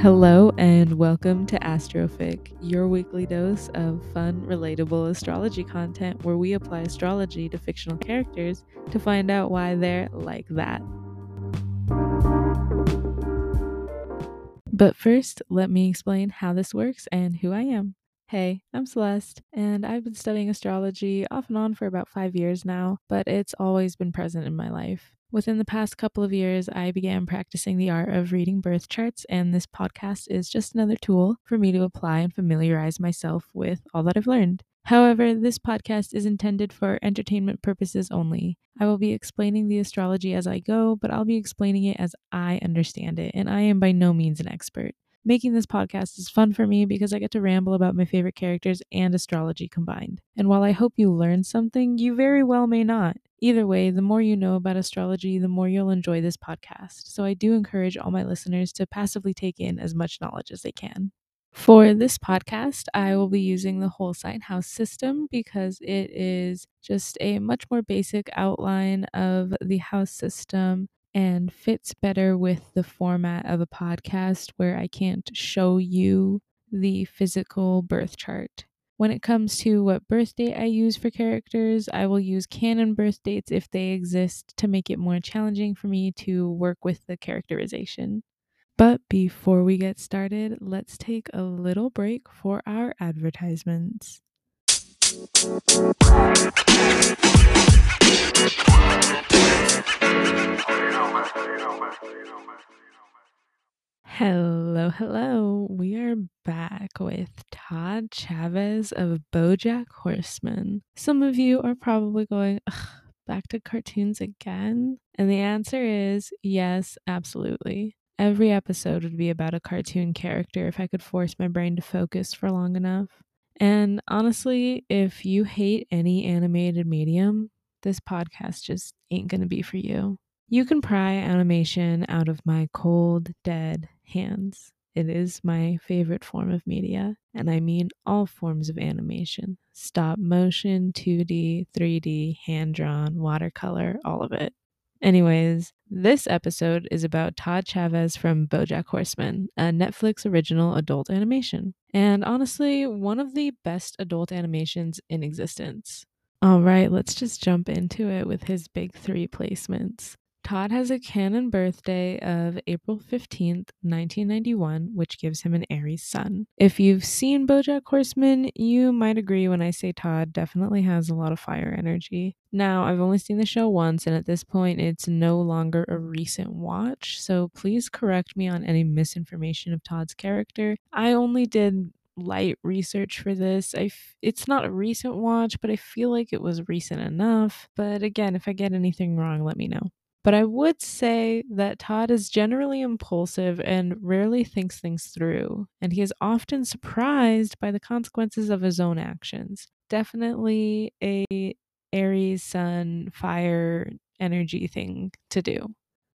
Hello and welcome to Astrofic, your weekly dose of fun, relatable astrology content where we apply astrology to fictional characters to find out why they're like that. But first, let me explain how this works and who I am. Hey, I'm Celeste, and I've been studying astrology off and on for about five years now, but it's always been present in my life. Within the past couple of years, I began practicing the art of reading birth charts, and this podcast is just another tool for me to apply and familiarize myself with all that I've learned. However, this podcast is intended for entertainment purposes only. I will be explaining the astrology as I go, but I'll be explaining it as I understand it, and I am by no means an expert. Making this podcast is fun for me because I get to ramble about my favorite characters and astrology combined. And while I hope you learn something, you very well may not. Either way, the more you know about astrology, the more you'll enjoy this podcast. So I do encourage all my listeners to passively take in as much knowledge as they can. For this podcast, I will be using the whole sign house system because it is just a much more basic outline of the house system and fits better with the format of a podcast where I can't show you the physical birth chart. When it comes to what birth date I use for characters, I will use canon birth dates if they exist to make it more challenging for me to work with the characterization. But before we get started, let's take a little break for our advertisements. Hello, hello. We are back with Todd Chavez of Bojack Horseman. Some of you are probably going, back to cartoons again? And the answer is yes, absolutely. Every episode would be about a cartoon character if I could force my brain to focus for long enough. And honestly, if you hate any animated medium, this podcast just ain't gonna be for you. You can pry animation out of my cold, dead hands. It is my favorite form of media, and I mean all forms of animation stop motion, 2D, 3D, hand drawn, watercolor, all of it. Anyways, this episode is about Todd Chavez from Bojack Horseman, a Netflix original adult animation. And honestly, one of the best adult animations in existence. All right, let's just jump into it with his big three placements. Todd has a canon birthday of April 15th, 1991, which gives him an Aries sun. If you've seen Bojack Horseman, you might agree when I say Todd definitely has a lot of fire energy. Now, I've only seen the show once, and at this point, it's no longer a recent watch, so please correct me on any misinformation of Todd's character. I only did light research for this. I f- it's not a recent watch, but I feel like it was recent enough. But again, if I get anything wrong, let me know. But I would say that Todd is generally impulsive and rarely thinks things through, and he is often surprised by the consequences of his own actions. Definitely a Aries sun fire energy thing to do.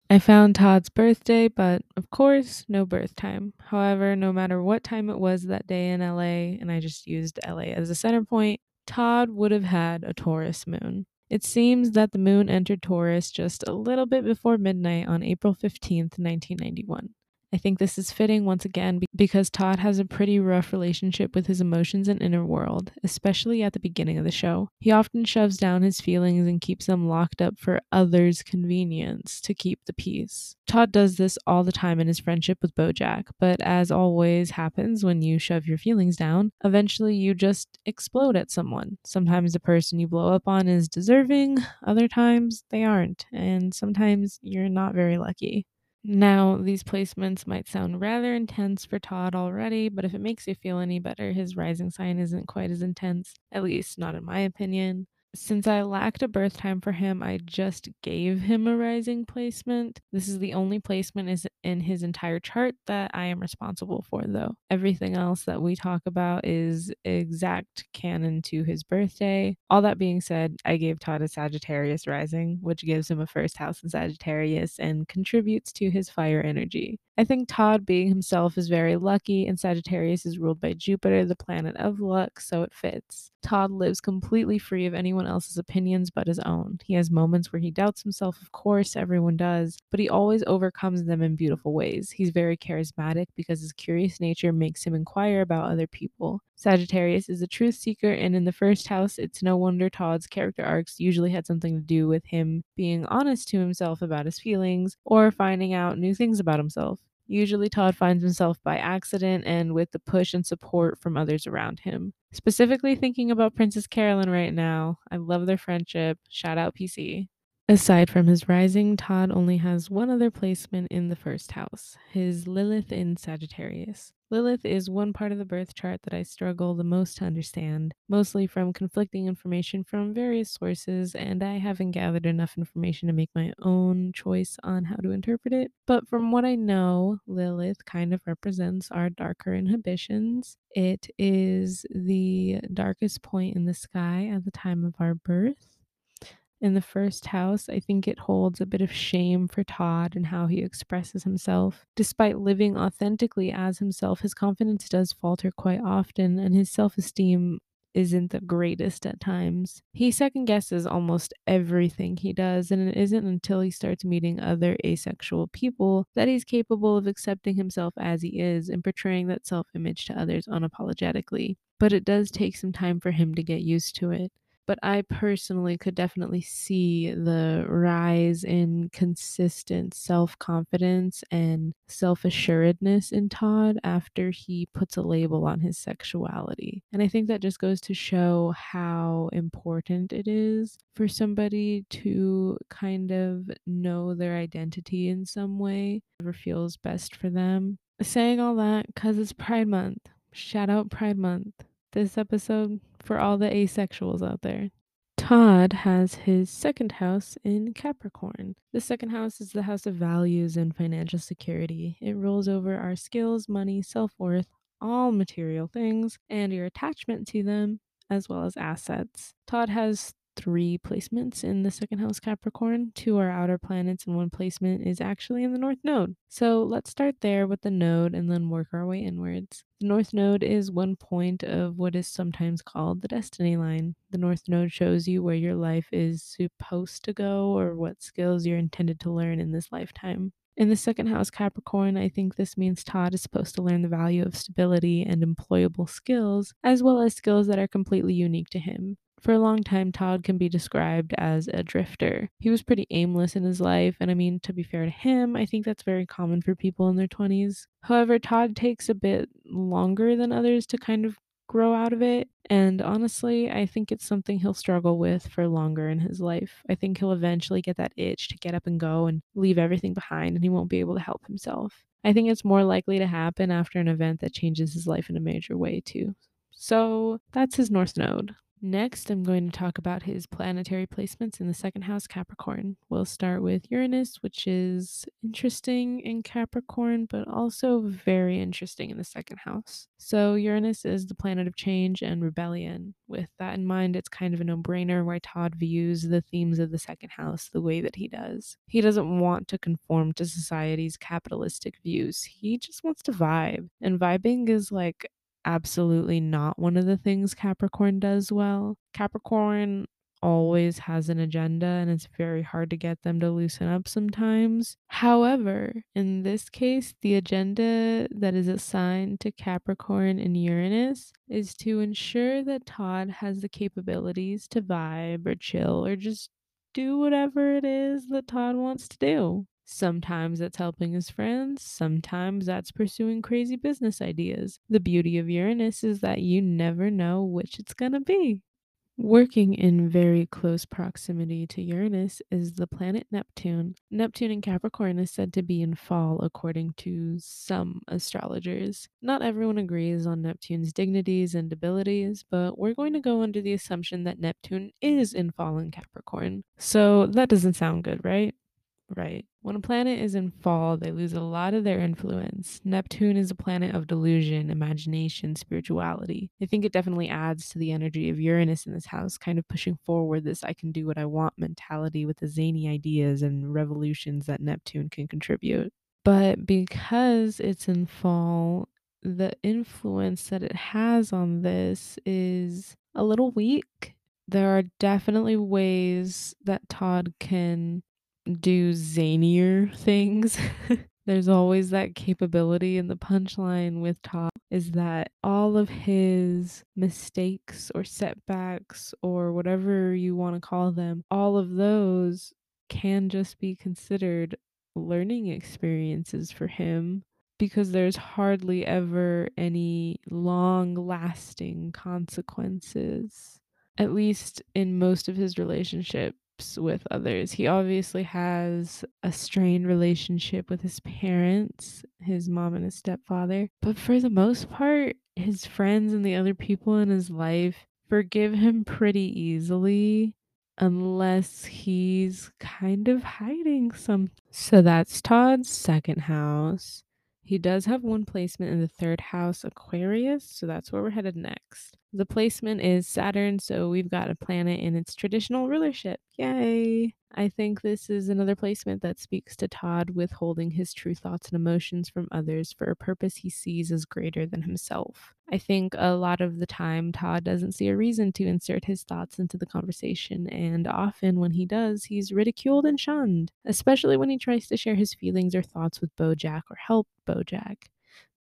I found Todd's birthday, but of course, no birth time. However, no matter what time it was that day in LA, and I just used LA as a center point, Todd would have had a Taurus moon. It seems that the moon entered Taurus just a little bit before midnight on April 15th, 1991. I think this is fitting once again because Todd has a pretty rough relationship with his emotions and inner world, especially at the beginning of the show. He often shoves down his feelings and keeps them locked up for others' convenience to keep the peace. Todd does this all the time in his friendship with Bojack, but as always happens when you shove your feelings down, eventually you just explode at someone. Sometimes the person you blow up on is deserving, other times they aren't, and sometimes you're not very lucky. Now, these placements might sound rather intense for Todd already, but if it makes you feel any better, his rising sign isn't quite as intense, at least not in my opinion. Since I lacked a birth time for him, I just gave him a rising placement. This is the only placement is in his entire chart that I am responsible for though. Everything else that we talk about is exact canon to his birthday. All that being said, I gave Todd a Sagittarius rising, which gives him a first house in Sagittarius and contributes to his fire energy. I think Todd being himself is very lucky, and Sagittarius is ruled by Jupiter, the planet of luck, so it fits. Todd lives completely free of anyone else's opinions but his own. He has moments where he doubts himself, of course, everyone does, but he always overcomes them in beautiful ways. He's very charismatic because his curious nature makes him inquire about other people. Sagittarius is a truth seeker, and in the first house, it's no wonder Todd's character arcs usually had something to do with him being honest to himself about his feelings or finding out new things about himself. Usually, Todd finds himself by accident and with the push and support from others around him. Specifically, thinking about Princess Carolyn right now. I love their friendship. Shout out PC. Aside from his rising, Todd only has one other placement in the first house his Lilith in Sagittarius. Lilith is one part of the birth chart that I struggle the most to understand, mostly from conflicting information from various sources, and I haven't gathered enough information to make my own choice on how to interpret it. But from what I know, Lilith kind of represents our darker inhibitions. It is the darkest point in the sky at the time of our birth in the first house, I think it holds a bit of shame for Todd and how he expresses himself. Despite living authentically as himself, his confidence does falter quite often, and his self esteem isn't the greatest at times. He second guesses almost everything he does, and it isn't until he starts meeting other asexual people that he's capable of accepting himself as he is and portraying that self image to others unapologetically. But it does take some time for him to get used to it but I personally could definitely see the rise in consistent self confidence and self assuredness in Todd after he puts a label on his sexuality. And I think that just goes to show how important it is for somebody to kind of know their identity in some way, whatever feels best for them. Saying all that because it's Pride Month. Shout out Pride Month this episode for all the asexuals out there. Todd has his second house in Capricorn. The second house is the house of values and financial security. It rules over our skills, money, self worth, all material things, and your attachment to them, as well as assets. Todd has three placements in the second house Capricorn. Two are outer planets, and one placement is actually in the North Node. So let's start there with the node and then work our way inwards. The North Node is one point of what is sometimes called the destiny line. The North Node shows you where your life is supposed to go or what skills you're intended to learn in this lifetime. In the second house Capricorn, I think this means Todd is supposed to learn the value of stability and employable skills, as well as skills that are completely unique to him. For a long time, Todd can be described as a drifter. He was pretty aimless in his life, and I mean, to be fair to him, I think that's very common for people in their 20s. However, Todd takes a bit longer than others to kind of grow out of it. And honestly, I think it's something he'll struggle with for longer in his life. I think he'll eventually get that itch to get up and go and leave everything behind, and he won't be able to help himself. I think it's more likely to happen after an event that changes his life in a major way, too. So that's his North Node. Next, I'm going to talk about his planetary placements in the second house, Capricorn. We'll start with Uranus, which is interesting in Capricorn, but also very interesting in the second house. So, Uranus is the planet of change and rebellion. With that in mind, it's kind of a no brainer why Todd views the themes of the second house the way that he does. He doesn't want to conform to society's capitalistic views, he just wants to vibe. And vibing is like absolutely not one of the things Capricorn does well. Capricorn always has an agenda and it's very hard to get them to loosen up sometimes. However, in this case, the agenda that is assigned to Capricorn and Uranus is to ensure that Todd has the capabilities to vibe or chill or just do whatever it is that Todd wants to do. Sometimes that's helping his friends, sometimes that's pursuing crazy business ideas. The beauty of Uranus is that you never know which it's going to be. Working in very close proximity to Uranus is the planet Neptune. Neptune in Capricorn is said to be in fall, according to some astrologers. Not everyone agrees on Neptune's dignities and abilities, but we're going to go under the assumption that Neptune is in fall in Capricorn. So that doesn't sound good, right? Right. When a planet is in fall, they lose a lot of their influence. Neptune is a planet of delusion, imagination, spirituality. I think it definitely adds to the energy of Uranus in this house, kind of pushing forward this I can do what I want mentality with the zany ideas and revolutions that Neptune can contribute. But because it's in fall, the influence that it has on this is a little weak. There are definitely ways that Todd can do zanier things. There's always that capability, and the punchline with Todd is that all of his mistakes or setbacks or whatever you want to call them, all of those can just be considered learning experiences for him because there's hardly ever any long lasting consequences, at least in most of his relationships with others. He obviously has a strained relationship with his parents, his mom and his stepfather, but for the most part, his friends and the other people in his life forgive him pretty easily unless he's kind of hiding some. So that's Todd's second house. He does have one placement in the third house, Aquarius, so that's where we're headed next. The placement is Saturn, so we've got a planet in its traditional rulership. Yay! I think this is another placement that speaks to Todd withholding his true thoughts and emotions from others for a purpose he sees as greater than himself. I think a lot of the time Todd doesn't see a reason to insert his thoughts into the conversation, and often when he does, he's ridiculed and shunned, especially when he tries to share his feelings or thoughts with Bojack or help Bojack.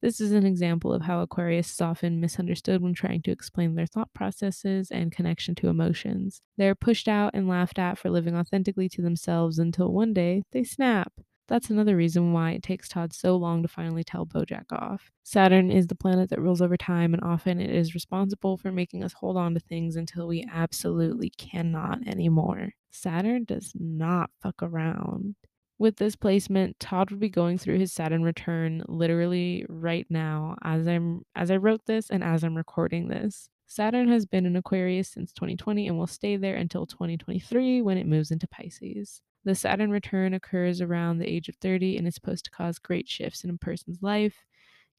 This is an example of how Aquarius is often misunderstood when trying to explain their thought processes and connection to emotions. They're pushed out and laughed at for living authentically to themselves until one day they snap. That's another reason why it takes Todd so long to finally tell Bojack off. Saturn is the planet that rules over time, and often it is responsible for making us hold on to things until we absolutely cannot anymore. Saturn does not fuck around. With this placement, Todd would be going through his Saturn return literally right now as I'm as I wrote this and as I'm recording this. Saturn has been in Aquarius since 2020 and will stay there until 2023 when it moves into Pisces. The Saturn return occurs around the age of 30 and is supposed to cause great shifts in a person's life.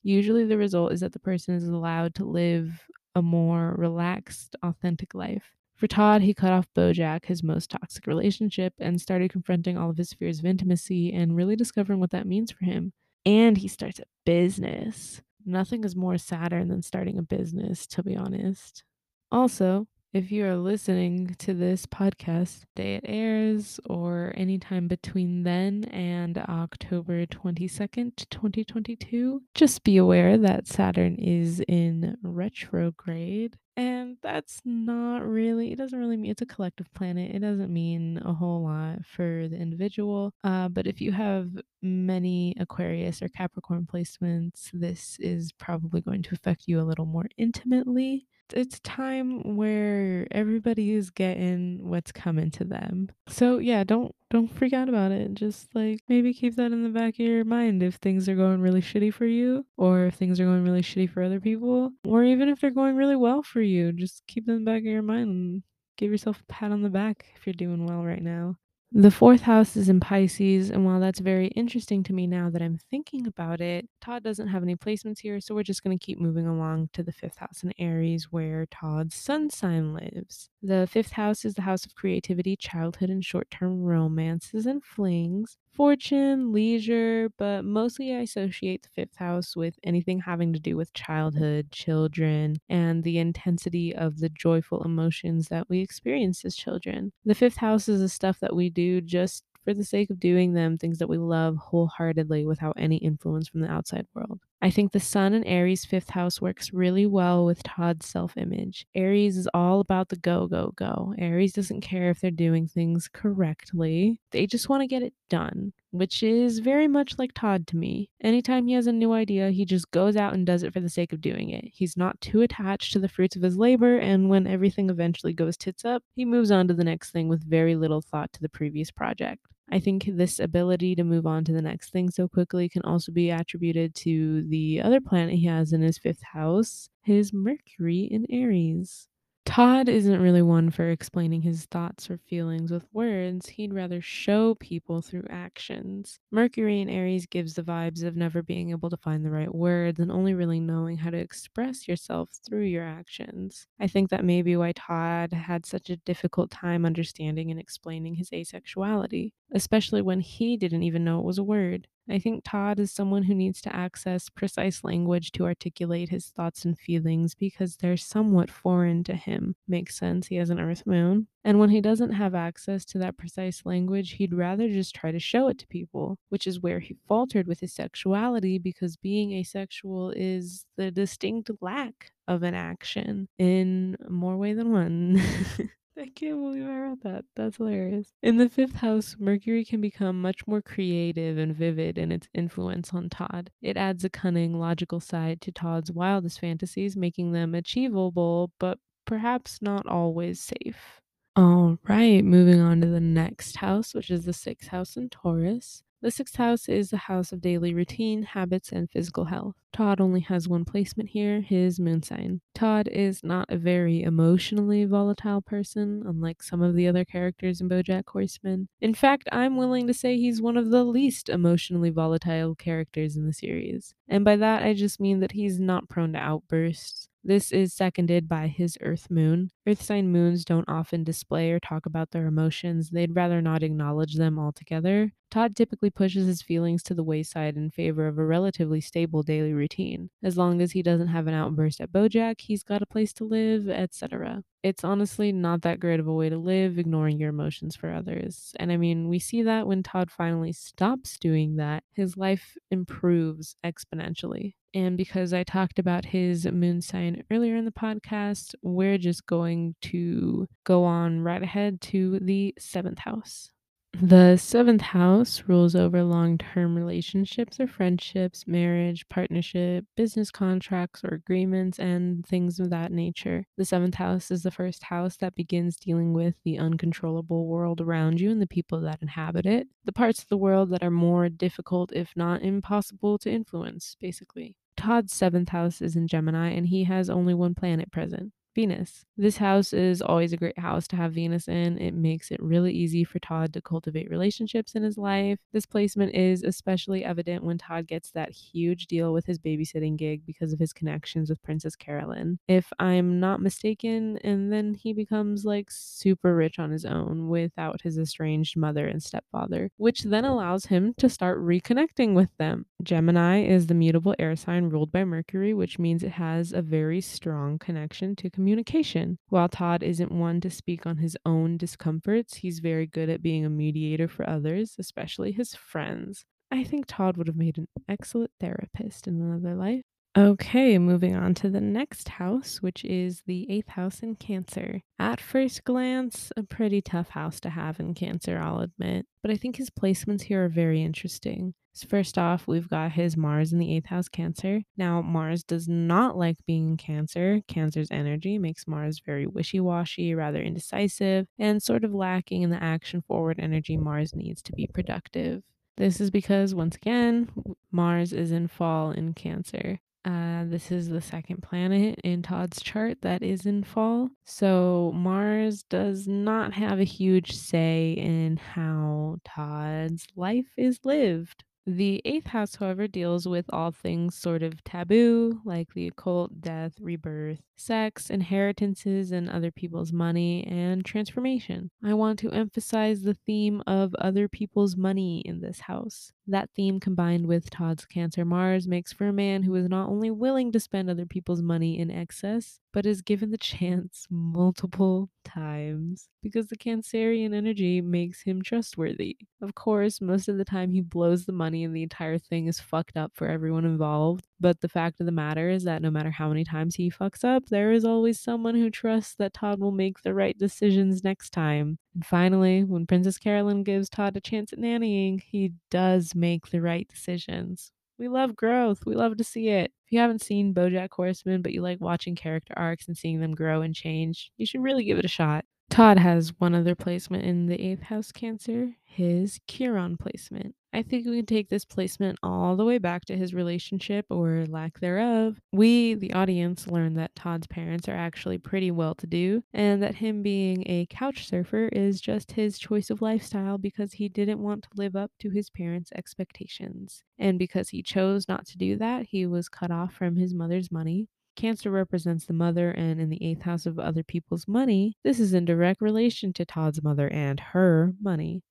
Usually, the result is that the person is allowed to live a more relaxed, authentic life. For Todd, he cut off Bojack, his most toxic relationship, and started confronting all of his fears of intimacy and really discovering what that means for him. And he starts a business. Nothing is more Saturn than starting a business, to be honest. Also, if you are listening to this podcast, day it airs, or anytime between then and October 22nd, 2022, just be aware that Saturn is in retrograde. And that's not really, it doesn't really mean it's a collective planet. It doesn't mean a whole lot for the individual. Uh, but if you have many Aquarius or Capricorn placements, this is probably going to affect you a little more intimately it's time where everybody is getting what's coming to them. So yeah, don't don't freak out about it. Just like maybe keep that in the back of your mind if things are going really shitty for you or if things are going really shitty for other people or even if they're going really well for you, just keep them in the back of your mind and give yourself a pat on the back if you're doing well right now. The fourth house is in Pisces, and while that's very interesting to me now that I'm thinking about it, Todd doesn't have any placements here, so we're just going to keep moving along to the fifth house in Aries, where Todd's sun sign lives. The fifth house is the house of creativity, childhood, and short term romances and flings, fortune, leisure, but mostly I associate the fifth house with anything having to do with childhood, children, and the intensity of the joyful emotions that we experience as children. The fifth house is the stuff that we do just for the sake of doing them, things that we love wholeheartedly without any influence from the outside world. I think the Sun in Aries' fifth house works really well with Todd's self image. Aries is all about the go, go, go. Aries doesn't care if they're doing things correctly, they just want to get it done, which is very much like Todd to me. Anytime he has a new idea, he just goes out and does it for the sake of doing it. He's not too attached to the fruits of his labor, and when everything eventually goes tits up, he moves on to the next thing with very little thought to the previous project. I think this ability to move on to the next thing so quickly can also be attributed to the other planet he has in his fifth house, his Mercury in Aries. Todd isn't really one for explaining his thoughts or feelings with words. He'd rather show people through actions. Mercury in Aries gives the vibes of never being able to find the right words and only really knowing how to express yourself through your actions. I think that may be why Todd had such a difficult time understanding and explaining his asexuality, especially when he didn't even know it was a word. I think Todd is someone who needs to access precise language to articulate his thoughts and feelings because they're somewhat foreign to him. Makes sense, he has an Earth moon. And when he doesn't have access to that precise language, he'd rather just try to show it to people, which is where he faltered with his sexuality because being asexual is the distinct lack of an action in more way than one. I can't believe I wrote that. That's hilarious. In the fifth house, Mercury can become much more creative and vivid in its influence on Todd. It adds a cunning, logical side to Todd's wildest fantasies, making them achievable, but perhaps not always safe. All right, moving on to the next house, which is the sixth house in Taurus. The sixth house is the house of daily routine, habits, and physical health. Todd only has one placement here, his moon sign. Todd is not a very emotionally volatile person, unlike some of the other characters in Bojack Horseman. In fact, I'm willing to say he's one of the least emotionally volatile characters in the series. And by that, I just mean that he's not prone to outbursts. This is seconded by his Earth moon. Earth sign moons don't often display or talk about their emotions, they'd rather not acknowledge them altogether. Todd typically pushes his feelings to the wayside in favor of a relatively stable daily routine. As long as he doesn't have an outburst at Bojack, he's got a place to live, etc. It's honestly not that great of a way to live, ignoring your emotions for others. And I mean, we see that when Todd finally stops doing that, his life improves exponentially. And because I talked about his moon sign earlier in the podcast, we're just going to go on right ahead to the seventh house. The seventh house rules over long term relationships or friendships, marriage, partnership, business contracts or agreements, and things of that nature. The seventh house is the first house that begins dealing with the uncontrollable world around you and the people that inhabit it, the parts of the world that are more difficult, if not impossible, to influence, basically. Todd's seventh house is in Gemini, and he has only one planet present. Venus. This house is always a great house to have Venus in. It makes it really easy for Todd to cultivate relationships in his life. This placement is especially evident when Todd gets that huge deal with his babysitting gig because of his connections with Princess Carolyn. If I'm not mistaken, and then he becomes like super rich on his own without his estranged mother and stepfather, which then allows him to start reconnecting with them. Gemini is the mutable air sign ruled by Mercury, which means it has a very strong connection to communication. While Todd isn't one to speak on his own discomforts, he's very good at being a mediator for others, especially his friends. I think Todd would have made an excellent therapist in another life. Okay, moving on to the next house, which is the eighth house in Cancer. At first glance, a pretty tough house to have in Cancer, I'll admit, but I think his placements here are very interesting. First off, we've got his Mars in the eighth house, Cancer. Now, Mars does not like being in Cancer. Cancer's energy makes Mars very wishy washy, rather indecisive, and sort of lacking in the action forward energy Mars needs to be productive. This is because, once again, Mars is in fall in Cancer. Uh, this is the second planet in Todd's chart that is in fall. So Mars does not have a huge say in how Todd's life is lived. The eighth house, however, deals with all things sort of taboo, like the occult, death, rebirth, sex, inheritances, and other people's money, and transformation. I want to emphasize the theme of other people's money in this house. That theme combined with Todd's Cancer Mars makes for a man who is not only willing to spend other people's money in excess, but is given the chance multiple times because the Cancerian energy makes him trustworthy. Of course, most of the time he blows the money and the entire thing is fucked up for everyone involved. But the fact of the matter is that no matter how many times he fucks up, there is always someone who trusts that Todd will make the right decisions next time. And finally, when Princess Carolyn gives Todd a chance at nannying, he does make the right decisions. We love growth. We love to see it. If you haven't seen Bojack Horseman, but you like watching character arcs and seeing them grow and change, you should really give it a shot. Todd has one other placement in the eighth house Cancer, his Chiron placement. I think we can take this placement all the way back to his relationship or lack thereof. We, the audience, learn that Todd's parents are actually pretty well to do, and that him being a couch surfer is just his choice of lifestyle because he didn't want to live up to his parents' expectations. And because he chose not to do that, he was cut off from his mother's money. Cancer represents the mother, and in the eighth house of other people's money, this is in direct relation to Todd's mother and her money.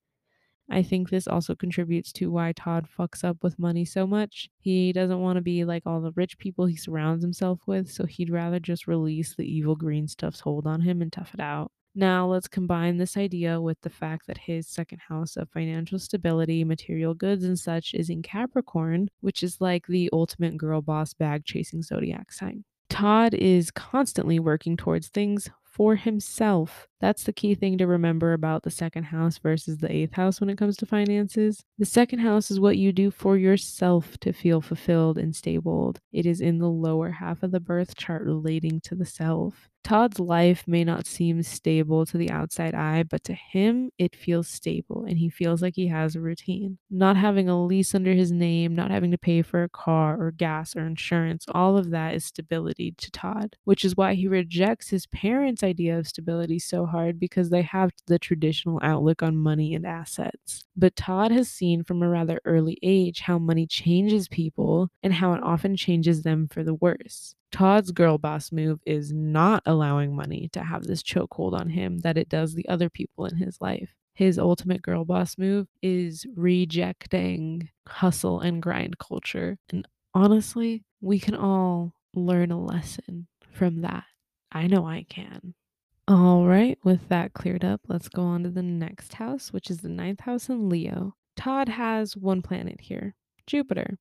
I think this also contributes to why Todd fucks up with money so much. He doesn't want to be like all the rich people he surrounds himself with, so he'd rather just release the evil green stuff's hold on him and tough it out. Now, let's combine this idea with the fact that his second house of financial stability, material goods, and such is in Capricorn, which is like the ultimate girl boss bag chasing zodiac sign. Todd is constantly working towards things for himself. That's the key thing to remember about the second house versus the eighth house when it comes to finances. The second house is what you do for yourself to feel fulfilled and stable. It is in the lower half of the birth chart relating to the self. Todd's life may not seem stable to the outside eye, but to him, it feels stable and he feels like he has a routine. Not having a lease under his name, not having to pay for a car or gas or insurance, all of that is stability to Todd, which is why he rejects his parents' idea of stability so hard because they have the traditional outlook on money and assets. But Todd has seen from a rather early age how money changes people and how it often changes them for the worse. Todd's girl boss move is not allowing money to have this chokehold on him that it does the other people in his life. His ultimate girl boss move is rejecting hustle and grind culture. And honestly, we can all learn a lesson from that. I know I can. All right, with that cleared up, let's go on to the next house, which is the ninth house in Leo. Todd has one planet here, Jupiter.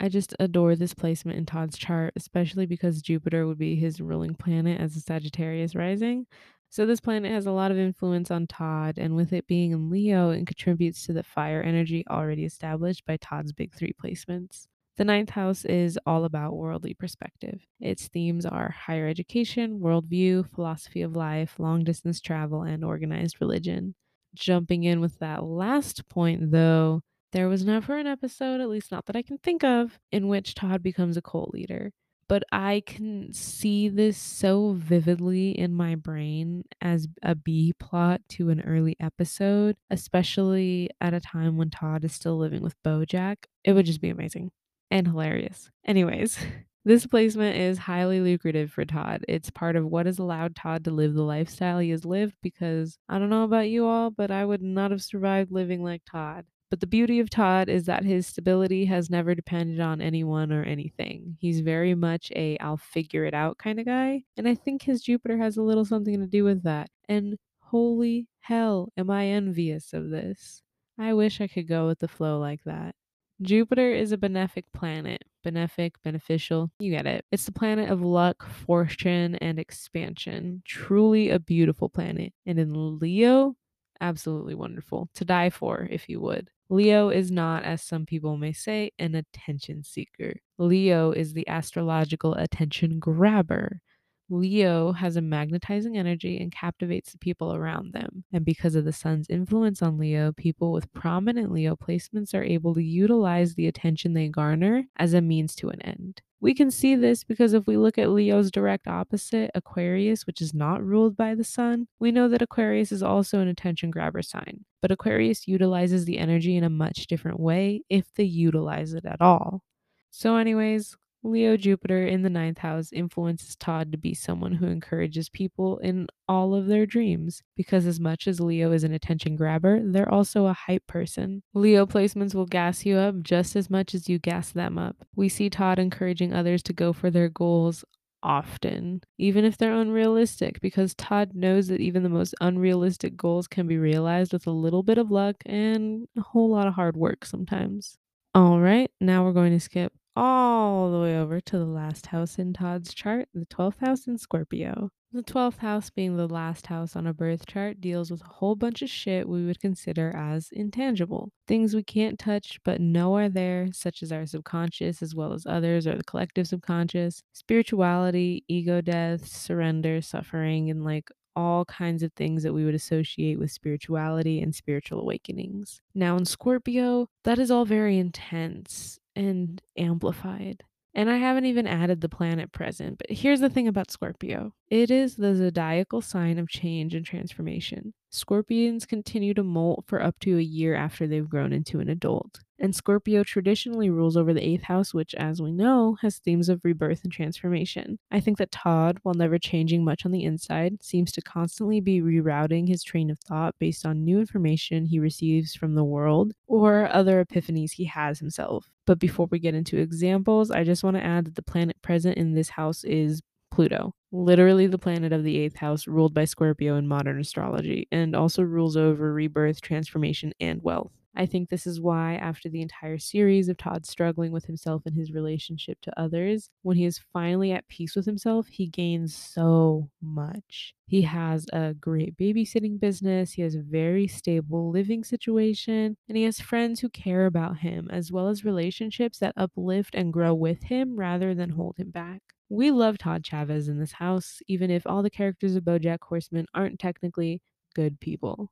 I just adore this placement in Todd's chart, especially because Jupiter would be his ruling planet as a Sagittarius rising. So this planet has a lot of influence on Todd, and with it being in Leo, it contributes to the fire energy already established by Todd's big three placements. The ninth house is all about worldly perspective. Its themes are higher education, worldview, philosophy of life, long distance travel, and organized religion. Jumping in with that last point, though, there was never an episode, at least not that I can think of, in which Todd becomes a cult leader. But I can see this so vividly in my brain as a B plot to an early episode, especially at a time when Todd is still living with Bojack. It would just be amazing and hilarious. Anyways, this placement is highly lucrative for Todd. It's part of what has allowed Todd to live the lifestyle he has lived because I don't know about you all, but I would not have survived living like Todd. But the beauty of Todd is that his stability has never depended on anyone or anything. He's very much a I'll figure it out kind of guy. And I think his Jupiter has a little something to do with that. And holy hell, am I envious of this. I wish I could go with the flow like that. Jupiter is a benefic planet. Benefic, beneficial, you get it. It's the planet of luck, fortune, and expansion. Truly a beautiful planet. And in Leo, absolutely wonderful. To die for, if you would. Leo is not, as some people may say, an attention seeker. Leo is the astrological attention grabber. Leo has a magnetizing energy and captivates the people around them. And because of the sun's influence on Leo, people with prominent Leo placements are able to utilize the attention they garner as a means to an end. We can see this because if we look at Leo's direct opposite, Aquarius, which is not ruled by the sun, we know that Aquarius is also an attention grabber sign. But Aquarius utilizes the energy in a much different way if they utilize it at all. So, anyways, Leo Jupiter in the ninth house influences Todd to be someone who encourages people in all of their dreams. Because as much as Leo is an attention grabber, they're also a hype person. Leo placements will gas you up just as much as you gas them up. We see Todd encouraging others to go for their goals often, even if they're unrealistic, because Todd knows that even the most unrealistic goals can be realized with a little bit of luck and a whole lot of hard work sometimes. All right, now we're going to skip all the way over to the last house in Todd's chart, the 12th house in Scorpio. The 12th house, being the last house on a birth chart, deals with a whole bunch of shit we would consider as intangible. Things we can't touch but know are there, such as our subconscious as well as others or the collective subconscious, spirituality, ego death, surrender, suffering, and like all kinds of things that we would associate with spirituality and spiritual awakenings. Now, in Scorpio, that is all very intense and amplified. And I haven't even added the planet present. But here's the thing about Scorpio it is the zodiacal sign of change and transformation. Scorpions continue to molt for up to a year after they've grown into an adult. And Scorpio traditionally rules over the eighth house, which, as we know, has themes of rebirth and transformation. I think that Todd, while never changing much on the inside, seems to constantly be rerouting his train of thought based on new information he receives from the world or other epiphanies he has himself. But before we get into examples, I just want to add that the planet present in this house is Pluto, literally the planet of the eighth house, ruled by Scorpio in modern astrology, and also rules over rebirth, transformation, and wealth. I think this is why, after the entire series of Todd struggling with himself and his relationship to others, when he is finally at peace with himself, he gains so much. He has a great babysitting business, he has a very stable living situation, and he has friends who care about him, as well as relationships that uplift and grow with him rather than hold him back. We love Todd Chavez in this house, even if all the characters of Bojack Horseman aren't technically good people.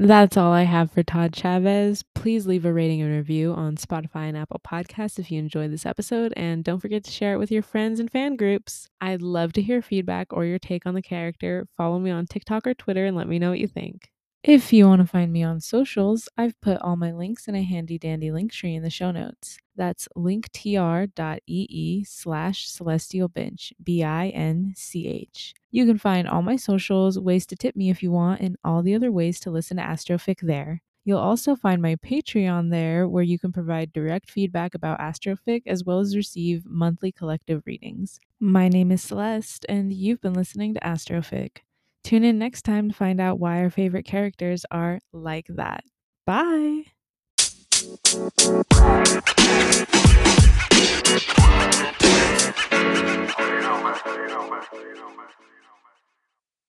That's all I have for Todd Chavez. Please leave a rating and review on Spotify and Apple Podcasts if you enjoyed this episode, and don't forget to share it with your friends and fan groups. I'd love to hear feedback or your take on the character. Follow me on TikTok or Twitter and let me know what you think. If you want to find me on socials, I've put all my links in a handy dandy link tree in the show notes. That's linktr.ee slash celestial B I N C H. You can find all my socials, ways to tip me if you want, and all the other ways to listen to Astrofic there. You'll also find my Patreon there, where you can provide direct feedback about Astrofic as well as receive monthly collective readings. My name is Celeste, and you've been listening to Astrofic. Tune in next time to find out why our favorite characters are like that. Bye.